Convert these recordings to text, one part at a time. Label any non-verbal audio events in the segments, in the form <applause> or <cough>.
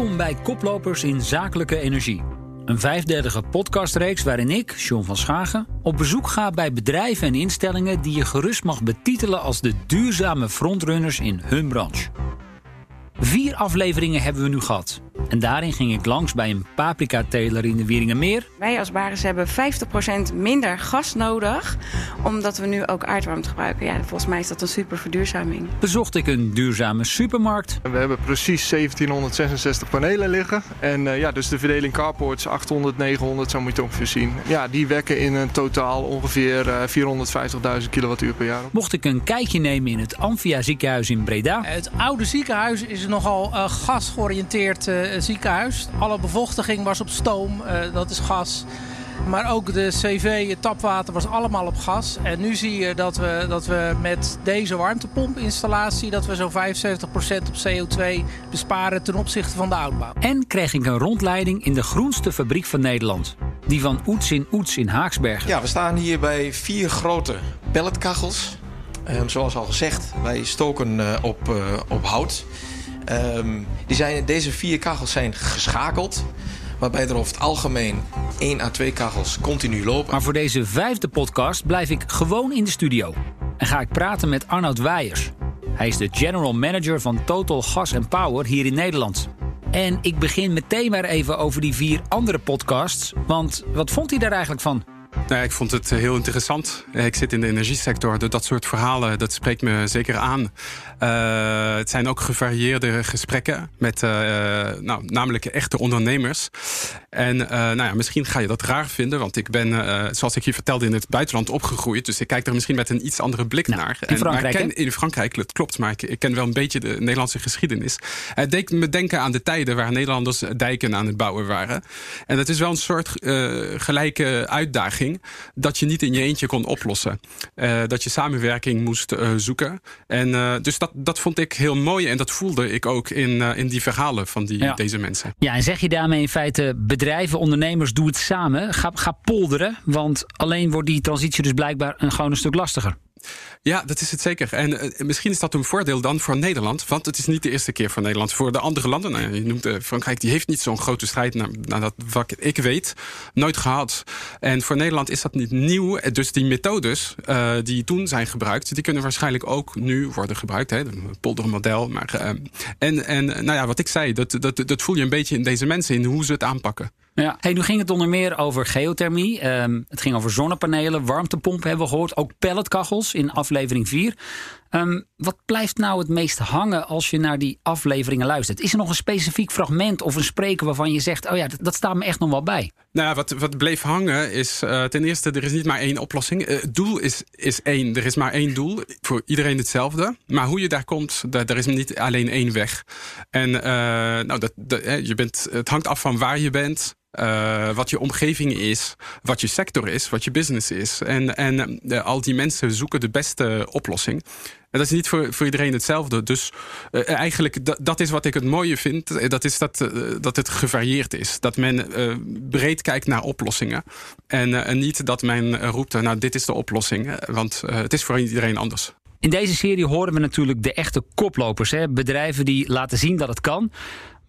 Welkom bij Koplopers in Zakelijke Energie. Een vijfdelige podcastreeks waarin ik, John van Schagen, op bezoek ga bij bedrijven en instellingen die je gerust mag betitelen als de duurzame frontrunners in hun branche. Vier afleveringen hebben we nu gehad. En daarin ging ik langs bij een paprika-teler in de Wieringenmeer. Wij als Baris hebben 50% minder gas nodig, omdat we nu ook aardwarmte gebruiken. Ja, volgens mij is dat een super verduurzaming. Bezocht ik een duurzame supermarkt. We hebben precies 1766 panelen liggen. En uh, ja, dus de verdeling carports 800, 900, zo moet je het ongeveer zien. Ja, die wekken in een totaal ongeveer uh, 450.000 kilowattuur per jaar. Mocht ik een kijkje nemen in het Amphia ziekenhuis in Breda. Het oude ziekenhuis is nogal uh, gasgeoriënteerd ziekenhuis. Alle bevochtiging was op stoom, uh, dat is gas. Maar ook de CV, het tapwater was allemaal op gas. En nu zie je dat we, dat we met deze warmtepompinstallatie... dat we zo'n 75% op CO2 besparen ten opzichte van de oudbouw. En kreeg ik een rondleiding in de groenste fabriek van Nederland. Die van Oets in Oets in Haaksbergen. Ja, we staan hier bij vier grote pelletkachels. En zoals al gezegd, wij stoken uh, op, op hout... Um, die zijn, deze vier kachels zijn geschakeld. Waarbij er over het algemeen 1 à 2 kachels continu lopen. Maar voor deze vijfde podcast blijf ik gewoon in de studio. En ga ik praten met Arnoud Weijers. Hij is de general manager van Total Gas Power hier in Nederland. En ik begin meteen maar even over die vier andere podcasts. Want wat vond hij daar eigenlijk van? Nou, ik vond het heel interessant. Ik zit in de energiesector. Dus dat soort verhalen, dat spreekt me zeker aan. Uh, het zijn ook gevarieerde gesprekken met uh, nou, namelijk echte ondernemers. En uh, nou ja, misschien ga je dat raar vinden, want ik ben, zoals ik je vertelde, in het buitenland opgegroeid. Dus ik kijk er misschien met een iets andere blik nou, naar. In Frankrijk, en, maar ik ken, in Frankrijk, dat klopt, maar ik, ik, ken wel een beetje de Nederlandse geschiedenis. Het deed me denken aan de tijden waar Nederlanders dijken aan het bouwen waren. En dat is wel een soort gelijke uitdaging dat je niet in je eentje kon oplossen. dat je samenwerking moest zoeken. En dus dat dat, vond ik heel mooi en dat voelde ik ook in, in die verhalen van die, ja. deze mensen. Ja, en zeg je daarmee in feite bedrijven, ondernemers, doe het samen. Ga, ga polderen, want alleen wordt die transitie dus blijkbaar een, gewoon een stuk lastiger. Ja, dat is het zeker. En uh, misschien is dat een voordeel dan voor Nederland. Want het is niet de eerste keer voor Nederland. Voor de andere landen, nou, je noemt uh, Frankrijk, die heeft niet zo'n grote strijd, naar, dat wat ik weet, nooit gehad. En voor Nederland is dat niet nieuw. Dus die methodes die toen zijn gebruikt, die kunnen waarschijnlijk ook nu worden gebruikt. Hè, het poldermodel. Maar, en, en nou ja, wat ik zei, dat, dat, dat voel je een beetje in deze mensen, in hoe ze het aanpakken. Ja. Hey, nu ging het onder meer over geothermie. Um, het ging over zonnepanelen, warmtepompen hebben we gehoord. Ook pelletkachels in aflevering 4. Um, wat blijft nou het meest hangen als je naar die afleveringen luistert? Is er nog een specifiek fragment of een spreker waarvan je zegt... oh ja, dat, staat me echt nog wel bij? Nou wat, wat bleef hangen is uh, ten eerste... er is niet maar één oplossing. Het doel is, is één. Er is maar één doel. Voor iedereen hetzelfde. Maar hoe je daar komt, daar, is niet alleen één weg. En uh, nou, dat, dat, je bent, het hangt af van waar je bent... Uh, wat je omgeving is, wat je sector is, wat je business is. En, en uh, al die mensen zoeken de beste oplossing. En dat is niet voor, voor iedereen hetzelfde. Dus uh, eigenlijk, dat, dat is wat ik het mooie vind. Dat is dat, dat het gevarieerd is. Dat men breed kijkt naar oplossingen. En, en niet dat men roept, nou dit is de oplossing. Want het is voor iedereen anders. In deze serie horen we natuurlijk de echte koplopers. Hè? Bedrijven die laten zien dat het kan.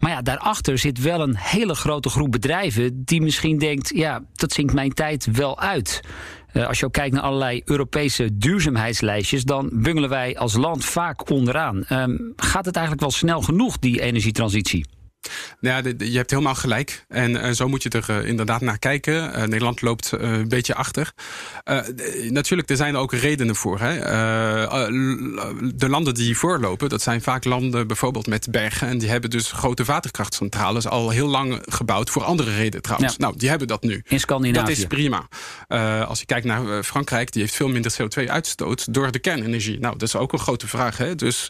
Maar ja, daarachter zit wel een hele grote groep bedrijven die misschien denkt: ja, dat zinkt mijn tijd wel uit. Uh, als je ook kijkt naar allerlei Europese duurzaamheidslijstjes, dan bungelen wij als land vaak onderaan. Um, gaat het eigenlijk wel snel genoeg, die energietransitie? Nou ja, je hebt helemaal gelijk. En uh, zo moet je er uh, inderdaad naar kijken. Uh, Nederland loopt een beetje achter. natuurlijk, er zijn ook redenen voor. Hè. de landen die voorlopen, dat zijn vaak landen bijvoorbeeld met bergen. En die hebben dus grote waterkrachtcentrales al heel lang gebouwd. Voor andere redenen trouwens. Ja. Nou, die hebben dat nu. In Scandinavië. Dat is prima. als je kijkt naar Frankrijk, die heeft veel minder CO2-uitstoot door de kernenergie. Nou, dat is ook een grote vraag. Hè. Dus,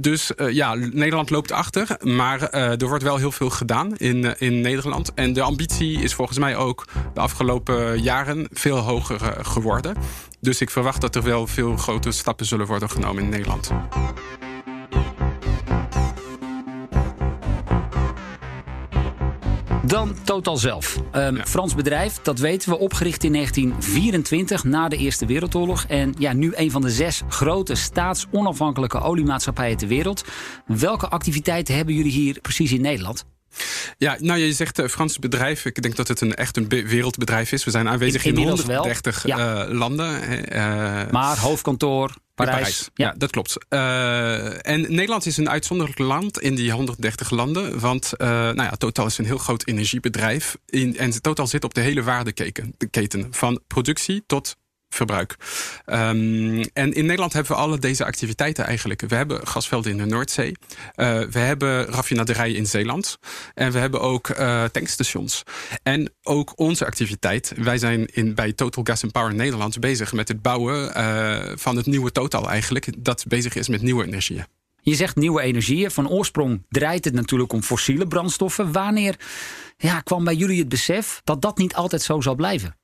dus ja, Nederland loopt achter. Maar er wordt wel wel heel veel gedaan in, in Nederland. En de ambitie is volgens mij ook de afgelopen jaren veel hoger geworden. Dus ik verwacht dat er wel veel grote stappen zullen worden genomen in Nederland. Dan Total zelf. Um, ja. Frans bedrijf, dat weten we, opgericht in 1924 na de Eerste Wereldoorlog. En ja, nu een van de zes grote staatsonafhankelijke oliemaatschappijen ter wereld. Welke activiteiten hebben jullie hier precies in Nederland? Ja, nou je zegt uh, Frans bedrijf. Ik denk dat het een echt een wereldbedrijf is. We zijn aanwezig in, in 130 ja. landen. maar hoofdkantoor Parijs. Ja. dat klopt. Uh, en Nederland is een uitzonderlijk land in die 130 landen. Want uh, nou ja, Total is een heel groot energiebedrijf. In, en Total zit op de hele waardeketen. keten, van productie tot verbruik. Um, en in Nederland hebben we alle deze activiteiten eigenlijk. We hebben gasvelden in de Noordzee. Uh, we hebben raffinaderijen in Zeeland. En we hebben ook uh, tankstations. En ook onze activiteit. Wij zijn in, bij Total Gas and Power Nederland bezig met het bouwen uh, van het nieuwe Total eigenlijk. Dat bezig is met nieuwe energieën. Je zegt nieuwe energieën. Van oorsprong draait het natuurlijk om fossiele brandstoffen. Wanneer ja, kwam bij jullie het besef dat dat niet altijd zo zal blijven?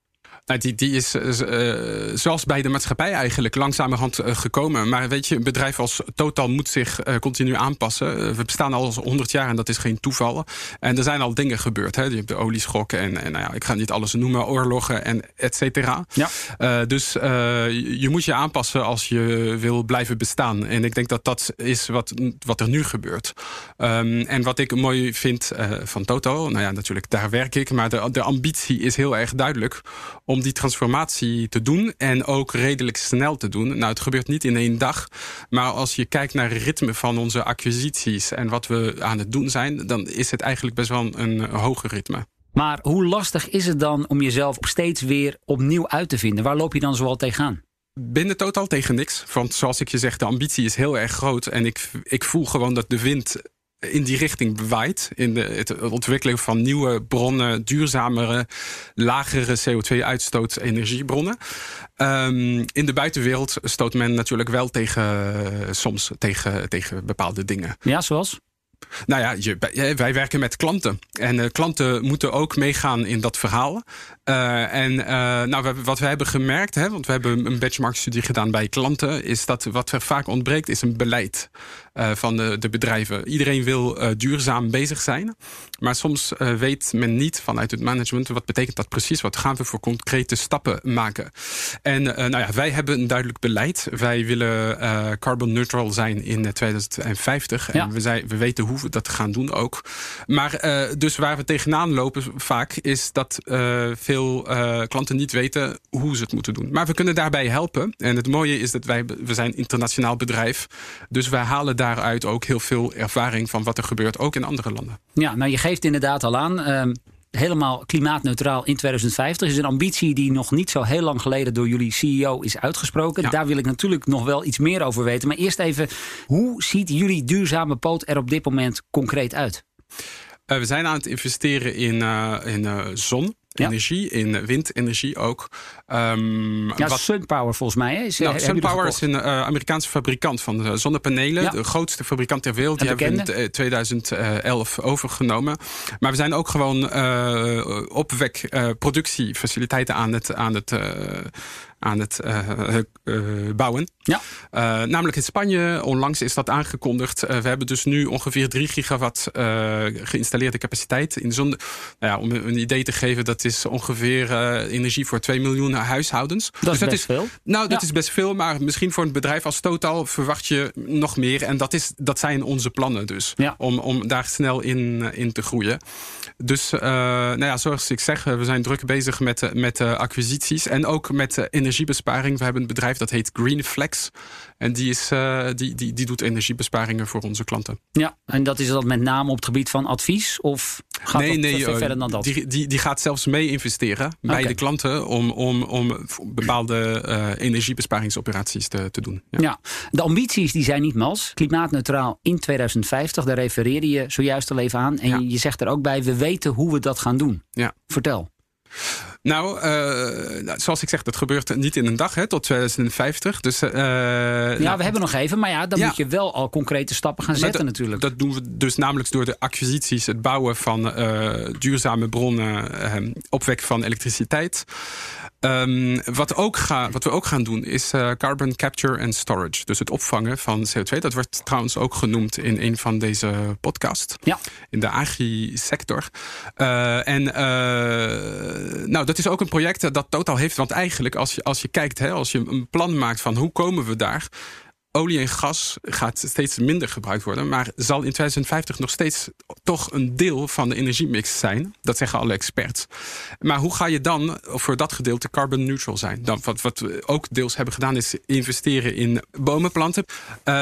Nou, die, die is uh, zoals bij de maatschappij eigenlijk langzamerhand uh, gekomen. Maar weet je, een bedrijf als Total moet zich uh, continu aanpassen. we bestaan al 100 jaar en dat is geen toeval. En er zijn al dingen gebeurd. Hè. Je hebt de olieschokken en, en nou ja, ik ga niet alles noemen, oorlogen en et cetera. Ja. dus je moet je aanpassen als je wil blijven bestaan. En ik denk dat dat is wat, wat er nu gebeurt. Um, en wat ik mooi vind van Total, nou ja, natuurlijk daar werk ik, maar de, de ambitie is heel erg duidelijk om die transformatie te doen en ook redelijk snel te doen. Nou, het gebeurt niet in één dag, maar als je kijkt naar het ritme van onze acquisities en wat we aan het doen zijn, dan is het eigenlijk best wel een hoger ritme. Maar hoe lastig is het dan om jezelf steeds weer opnieuw uit te vinden? Waar loop je dan zoal tegenaan? Binnen totaal tegen niks. Want zoals ik je zeg, de ambitie is heel erg groot. En ik, ik voel gewoon dat de wind in die richting bewaait. In de, het ontwikkelen van nieuwe bronnen, duurzamere, lagere CO2-uitstoot energiebronnen. Um, in de buitenwereld stoot men natuurlijk wel tegen, soms tegen, tegen bepaalde dingen. Ja, zoals? Nou ja, je, wij werken met klanten. En uh, klanten moeten ook meegaan in dat verhaal. Uh, en uh, nou, wat we hebben gemerkt, hè, want we hebben een benchmark-studie gedaan bij klanten, is dat wat er vaak ontbreekt, is een beleid. Uh, van de, de, bedrijven. Iedereen wil duurzaam bezig zijn. Maar soms weet men niet vanuit het management wat betekent dat precies. Wat gaan we voor concrete stappen maken? En nou ja, wij hebben een duidelijk beleid. Wij willen carbon neutral zijn in 2050. Ja. En we, zijn, we weten hoe we dat gaan doen ook. Maar dus waar we tegenaan lopen vaak is dat veel klanten niet weten hoe ze het moeten doen. Maar we kunnen daarbij helpen. En het mooie is dat wij we zijn een internationaal bedrijf. Dus wij halen daar daaruit ook heel veel ervaring van wat er gebeurt, ook in andere landen. Ja, nou je geeft inderdaad al aan. Uh, helemaal klimaatneutraal in 2050 is een ambitie die nog niet zo heel lang geleden door jullie CEO is uitgesproken. Daar wil ik natuurlijk nog wel iets meer over weten. Maar eerst even, hoe ziet jullie duurzame poot er op dit moment concreet uit? Uh, we zijn aan het investeren in, uh, in uh, zon energie, in windenergie ook. Um, ja, wat... SunPower volgens mij. Is, nou, SunPower is een uh, Amerikaanse fabrikant van uh, zonnepanelen. Ja. De grootste fabrikant ter wereld. Die hebben we in 2011 overgenomen. Maar we zijn ook gewoon uh, opwek productiefaciliteiten aan het, aan het aan het uh, uh, bouwen. Ja. Uh, namelijk in Spanje, onlangs is dat aangekondigd. we hebben dus nu ongeveer 3 gigawatt geïnstalleerde capaciteit in zon. Nou ja, om een idee te geven, dat is ongeveer energie voor 2 miljoen huishoudens. Dat dus is dat best is, veel. Nou, dat is best veel, maar misschien voor een bedrijf als Total verwacht je nog meer. En dat, is, dat zijn onze plannen dus, ja. om, om daar snel in, in te groeien. Dus nou ja, zoals ik zeg, we zijn druk bezig met, met acquisities en ook met energie energiebesparing. We hebben een bedrijf dat heet Greenflex. En die, is, uh, die, die, die doet energiebesparingen voor onze klanten. Ja, en dat is dat met name op het gebied van advies? Of gaat nee, dat nee, veel verder dan dat? Die, die, die gaat zelfs mee investeren bij de klanten om, om, om bepaalde uh, energiebesparingsoperaties te, te doen. Ja. ja. de ambities die zijn niet mals. Klimaatneutraal in 2050, daar refereerde je zojuist al even aan. En ja. je zegt er ook bij, we weten hoe we dat gaan doen. Ja. Vertel. Nou, uh, zoals ik zeg, dat gebeurt niet in een dag, hè, tot 2050. Dus, uh, ja, nou, we hebben nog even, maar ja, dan ja. moet je wel al concrete stappen gaan zetten natuurlijk. Dat doen we dus namelijk door de acquisities, het bouwen van uh, duurzame bronnen, opwek van elektriciteit. Um, wat, ook ga, wat we ook gaan doen is uh, carbon capture and storage. Dus het opvangen van CO2. Dat wordt trouwens ook genoemd in een van deze podcasts. Ja. In de agri-sector. Uh, en uh, nou, dat is ook een project dat Total heeft. Want eigenlijk, als je, als je kijkt, hè, als je een plan maakt van hoe komen we daar olie en gas gaat steeds minder gebruikt worden, maar zal in 2050 nog steeds toch een deel van de energiemix zijn. Dat zeggen alle experts. Maar hoe ga je dan voor dat gedeelte carbon neutral zijn? Dan, wat, wat we ook deels hebben gedaan is investeren in bomenplanten. Uh,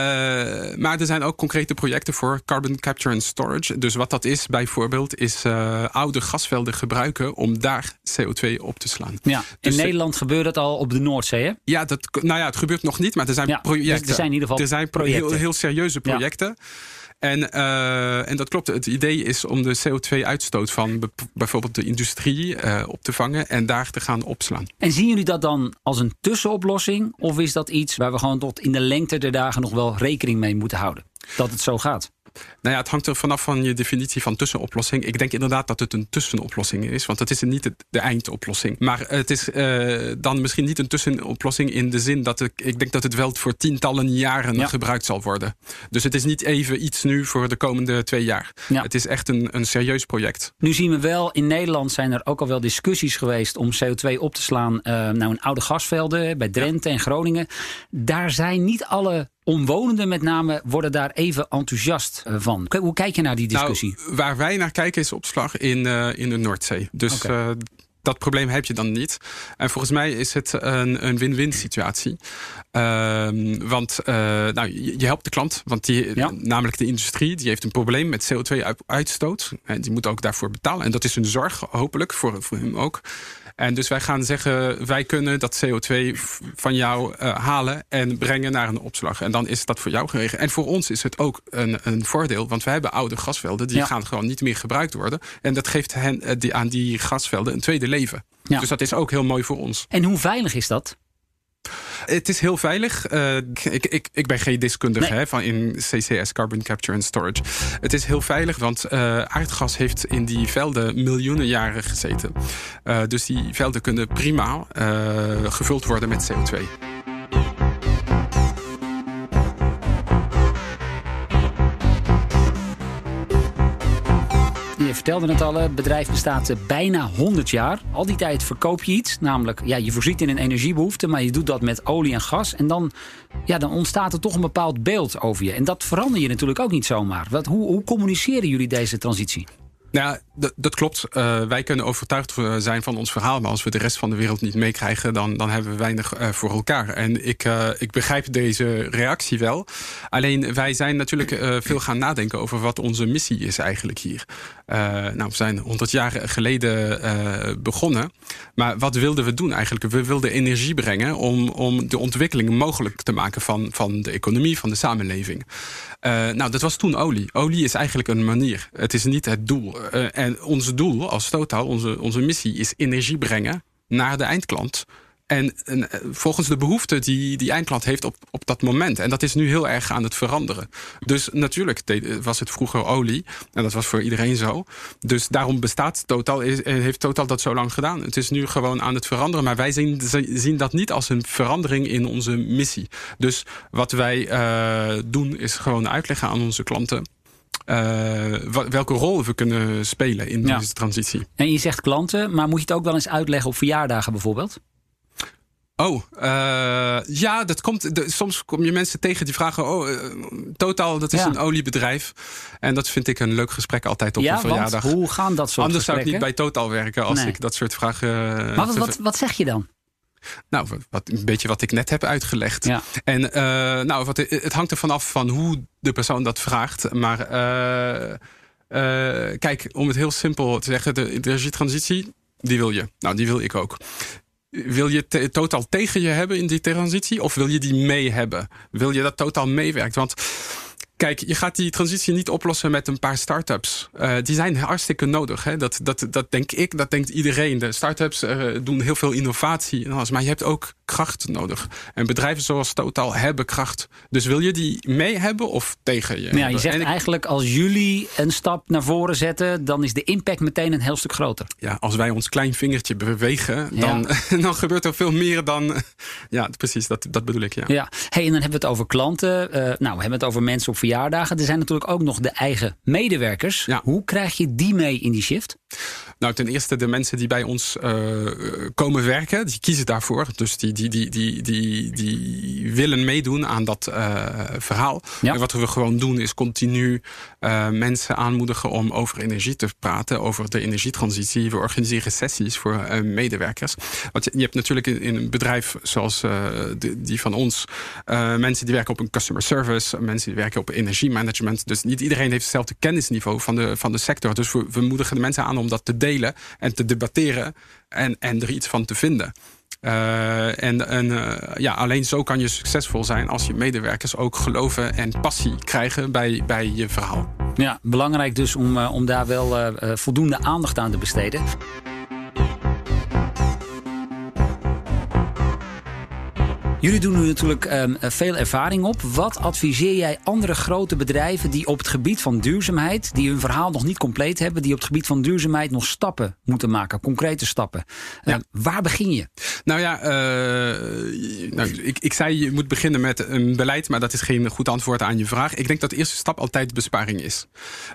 maar er zijn ook concrete projecten voor carbon capture and storage. Dus wat dat is bijvoorbeeld, is uh, oude gasvelden gebruiken om daar CO2 op te slaan. Ja, in dus Nederland gebeurt dat al op de Noordzee, hè? Ja, dat, nou ja, het gebeurt nog niet, maar er zijn projecten. Er zijn in ieder geval er zijn projecten. Heel, heel serieuze projecten. En, uh, en dat klopt. Het idee is om de CO2-uitstoot van bijvoorbeeld de industrie uh, op te vangen en daar te gaan opslaan. En zien jullie dat dan als een tussenoplossing? Of is dat iets waar we gewoon tot in de lengte der dagen nog wel rekening mee moeten houden? Dat het zo gaat? Nou ja, het hangt er vanaf van je definitie van tussenoplossing. Ik denk inderdaad dat het een tussenoplossing is, want het is niet de eindoplossing. Maar het is uh, dan misschien niet een tussenoplossing in de zin dat ik, ik denk dat het wel voor tientallen jaren ja. gebruikt zal worden. Dus het is niet even iets nu voor de komende twee jaar. Ja. Het is echt een, een serieus project. Nu zien we wel, in Nederland zijn er ook al wel discussies geweest om CO2 op te slaan uh, nou in oude gasvelden bij Drenthe en Groningen. Daar zijn niet alle omwonenden met name worden daar even enthousiast eh, van. Hoe kijk je naar die discussie? Nou, waar wij naar kijken is opslag in, uh, in de Noordzee. Dus okay. uh, dat probleem heb je dan niet. En volgens mij is het een, een win-win situatie. Uh, want uh, nou, je, je, helpt de klant, want die, ja. namelijk de industrie, die heeft een probleem met CO2-uitstoot. En die moet ook daarvoor betalen. En dat is een zorg, hopelijk, voor, voor hem ook. En dus wij gaan zeggen, wij kunnen dat CO2 van jou uh, halen en brengen naar een opslag. En dan is dat voor jou geregeld. En voor ons is het ook een, een voordeel, want wij hebben oude gasvelden, die ja. gaan gewoon niet meer gebruikt worden. En dat geeft hen, uh, die, aan die gasvelden een tweede leven. Ja. Dus dat is ook heel mooi voor ons. En hoe veilig is dat? Het is heel veilig. Uh, ik, ik, ik ben geen deskundige nee. hè, van in CCS, Carbon Capture and Storage. Het is heel veilig, want uh, aardgas heeft in die velden miljoenen jaren gezeten. Uh, dus die velden kunnen prima gevuld worden met CO2. Je vertelde het al, het bedrijf bestaat bijna 100 jaar. Al die tijd verkoop je iets, namelijk ja, je voorziet in een energiebehoefte, maar je doet dat met olie en gas. En dan, ja, dan ontstaat er toch een bepaald beeld over je. En dat verander je natuurlijk ook niet zomaar. Wat, hoe, hoe communiceren jullie deze transitie? Nou, dat klopt. Uh, wij kunnen overtuigd zijn van ons verhaal. Maar als we de rest van de wereld niet meekrijgen, dan, dan hebben we weinig uh, voor elkaar. En ik, ik begrijp deze reactie wel. Alleen wij zijn natuurlijk veel gaan nadenken over wat onze missie is eigenlijk hier. nou, we zijn 100 jaar geleden begonnen. Maar wat wilden we doen eigenlijk? We wilden energie brengen om, om de ontwikkeling mogelijk te maken van, van de economie, van de samenleving. nou, dat was toen olie. Olie is eigenlijk een manier. Het is niet het doel. En ons doel als Total, onze, onze missie, is energie brengen naar de eindklant. En, en, volgens de behoeften die die eindklant heeft op, op dat moment. En dat is nu heel erg aan het veranderen. Dus natuurlijk was het vroeger olie. En dat was voor iedereen zo. Dus daarom bestaat Total, heeft Total dat zo lang gedaan. Het is nu gewoon aan het veranderen. Maar wij zien, zien dat niet als een verandering in onze missie. Dus wat wij doen is gewoon uitleggen aan onze klanten uh, welke rol we kunnen spelen in ja. deze transitie. En je zegt klanten, maar moet je het ook wel eens uitleggen op verjaardagen bijvoorbeeld? Oh, uh, ja, dat komt. De, soms kom je mensen tegen die vragen: Oh, uh, Totaal, dat is ja. een oliebedrijf. En dat vind ik een leuk gesprek altijd op ja, een verjaardag. Want, hoe gaan dat soort Anders gesprekken? zou ik niet bij Totaal werken als nee. ik dat soort vragen. Maar wat, wat, wat zeg je dan? Nou, wat, een beetje wat ik net heb uitgelegd. Ja. En uh, nou, wat, het hangt er vanaf van hoe de persoon dat vraagt. Maar uh, kijk, om het heel simpel te zeggen, de energietransitie, die wil je. Nou, die wil ik ook. Wil je te, totaal tegen je hebben in die transitie? Of wil je die mee hebben? Wil je dat totaal meewerkt? Want Kijk, je gaat die transitie niet oplossen met een paar start-ups. Uh, die zijn hartstikke nodig. Hè? Dat, dat, dat denk ik, dat denkt iedereen. De start-ups uh, doen heel veel innovatie en alles. Maar je hebt ook kracht nodig. En bedrijven zoals Total hebben kracht. Dus wil je die mee hebben of tegen je? Ja, je zegt ik, eigenlijk als jullie een stap naar voren zetten... dan is de impact meteen een heel stuk groter. Ja, als wij ons klein vingertje bewegen... dan, ja. <laughs> dan gebeurt er veel meer dan... Ja, precies, dat, dat bedoel ik, ja. ja. Hey, en dan hebben we het over klanten. Uh, nou, we hebben het over mensen op verjaardagen. Er zijn natuurlijk ook nog de eigen medewerkers. Ja. Hoe krijg je die mee in die shift? Nou, ten eerste de mensen die bij ons komen werken, die kiezen daarvoor. Dus die, die, die, die, die, die willen meedoen aan dat verhaal. En wat we gewoon doen is continu mensen aanmoedigen om over energie te praten, over de energietransitie. We organiseren sessies voor medewerkers. Want je, hebt natuurlijk in, in, een bedrijf zoals die van ons mensen die werken op een customer service, mensen die werken op energiemanagement. Dus niet iedereen heeft hetzelfde kennisniveau van de, van de sector. Dus we, we moedigen de mensen aan om dat te delen en te debatteren en, en er iets van te vinden. Uh, en en uh, ja, alleen zo kan je succesvol zijn als je medewerkers ook geloven en passie krijgen bij, bij je verhaal. Ja, belangrijk dus om, uh, om daar wel voldoende aandacht aan te besteden. Jullie doen nu natuurlijk um, veel ervaring op. Wat adviseer jij andere grote bedrijven die op het gebied van duurzaamheid, die hun verhaal nog niet compleet hebben, die op het gebied van duurzaamheid nog stappen moeten maken, concrete stappen? Ja. Uh, waar begin je? Nou ja, uh, nou, ik, ik zei je moet beginnen met een beleid, maar dat is geen goed antwoord aan je vraag. Ik denk dat de eerste stap altijd besparing is.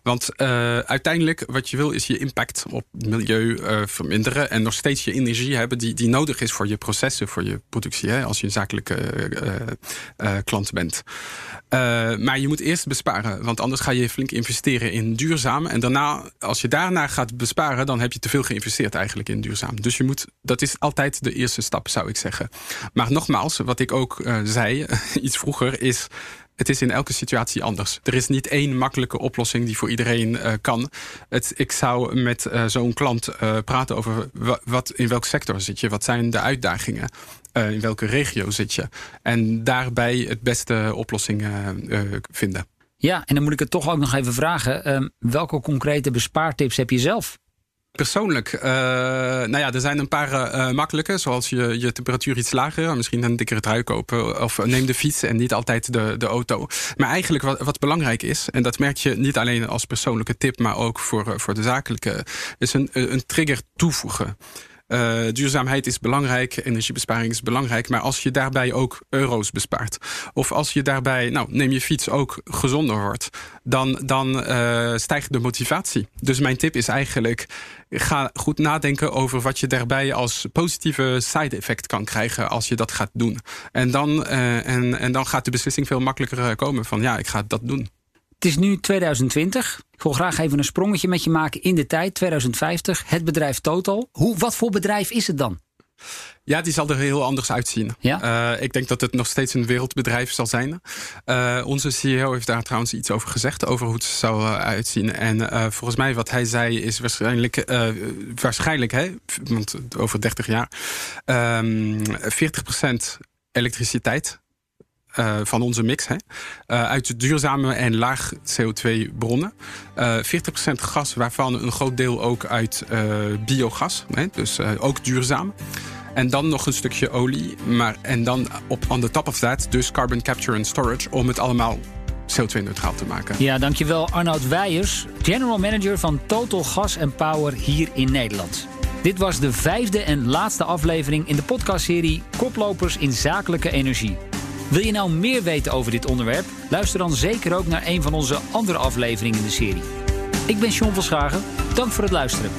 Want uiteindelijk wat je wil is je impact op het milieu verminderen en nog steeds je energie hebben die, die nodig is voor je processen, voor je productie. Hè, als je een zakelijk uh, uh, klant bent. maar je moet eerst besparen, want anders ga je flink investeren in duurzaam. En daarna, als je daarna gaat besparen, dan heb je te veel geïnvesteerd eigenlijk in duurzaam. Dus je moet, dat is altijd de eerste stap, zou ik zeggen. Maar nogmaals, wat ik ook zei <laughs> iets vroeger, is het is in elke situatie anders. Er is niet één makkelijke oplossing die voor iedereen kan. Het, ik zou met zo'n klant praten over wat, in welk sector zit je? Wat zijn de uitdagingen? In welke regio zit je? En daarbij het beste oplossing vinden. Ja, en dan moet ik het toch ook nog even vragen. Ehm, welke concrete bespaartips heb je zelf? Persoonlijk, uh, nou ja, er zijn een paar uh, makkelijke, zoals je, je temperatuur iets lager, misschien een dikkere trui kopen of neem de fiets en niet altijd de, de auto. Maar eigenlijk wat, wat belangrijk is, en dat merk je niet alleen als persoonlijke tip, maar ook voor, voor de zakelijke, is een, een trigger toevoegen. Uh, duurzaamheid is belangrijk, energiebesparing is belangrijk. Maar als je daarbij ook euro's bespaart. Of als je daarbij, nou, neem je fiets ook gezonder wordt. Dan, dan uh, stijgt de motivatie. Dus mijn tip is eigenlijk. Ga goed nadenken over wat je daarbij als positieve side effect kan krijgen als je dat gaat doen. En dan, uh, en, en dan gaat de beslissing veel makkelijker komen van ja, ik ga dat doen. Het is nu 2020. Ik wil graag even een sprongetje met je maken in de tijd, 2050. Het bedrijf Total. Hoe, wat voor bedrijf is het dan? Ja, die zal er heel anders uitzien. Ja? Uh, ik denk dat het nog steeds een wereldbedrijf zal zijn. Uh, onze CEO heeft daar trouwens iets over gezegd, over hoe het zou uh, uitzien. En volgens mij wat hij zei is waarschijnlijk, waarschijnlijk hè, want over 30 jaar, um, ehm, 40% elektriciteit uh, van onze mix. Hè, uh, uit duurzame en laag CO2 bronnen. Uh, 40% gas, waarvan een groot deel ook uit biogas. Hè, dus ook duurzaam. En dan nog een stukje olie. Maar, en dan op on the top of that, dus carbon capture and storage. Om het allemaal CO2-neutraal te maken. Ja, dankjewel Arnoud Weijers, general manager van Total Gas en Power hier in Nederland. Dit was de vijfde en laatste aflevering in de podcastserie Koplopers in zakelijke energie. Wil je nou meer weten over dit onderwerp? Luister dan zeker ook naar een van onze andere afleveringen in de serie. Ik ben John van Schagen. Dank voor het luisteren.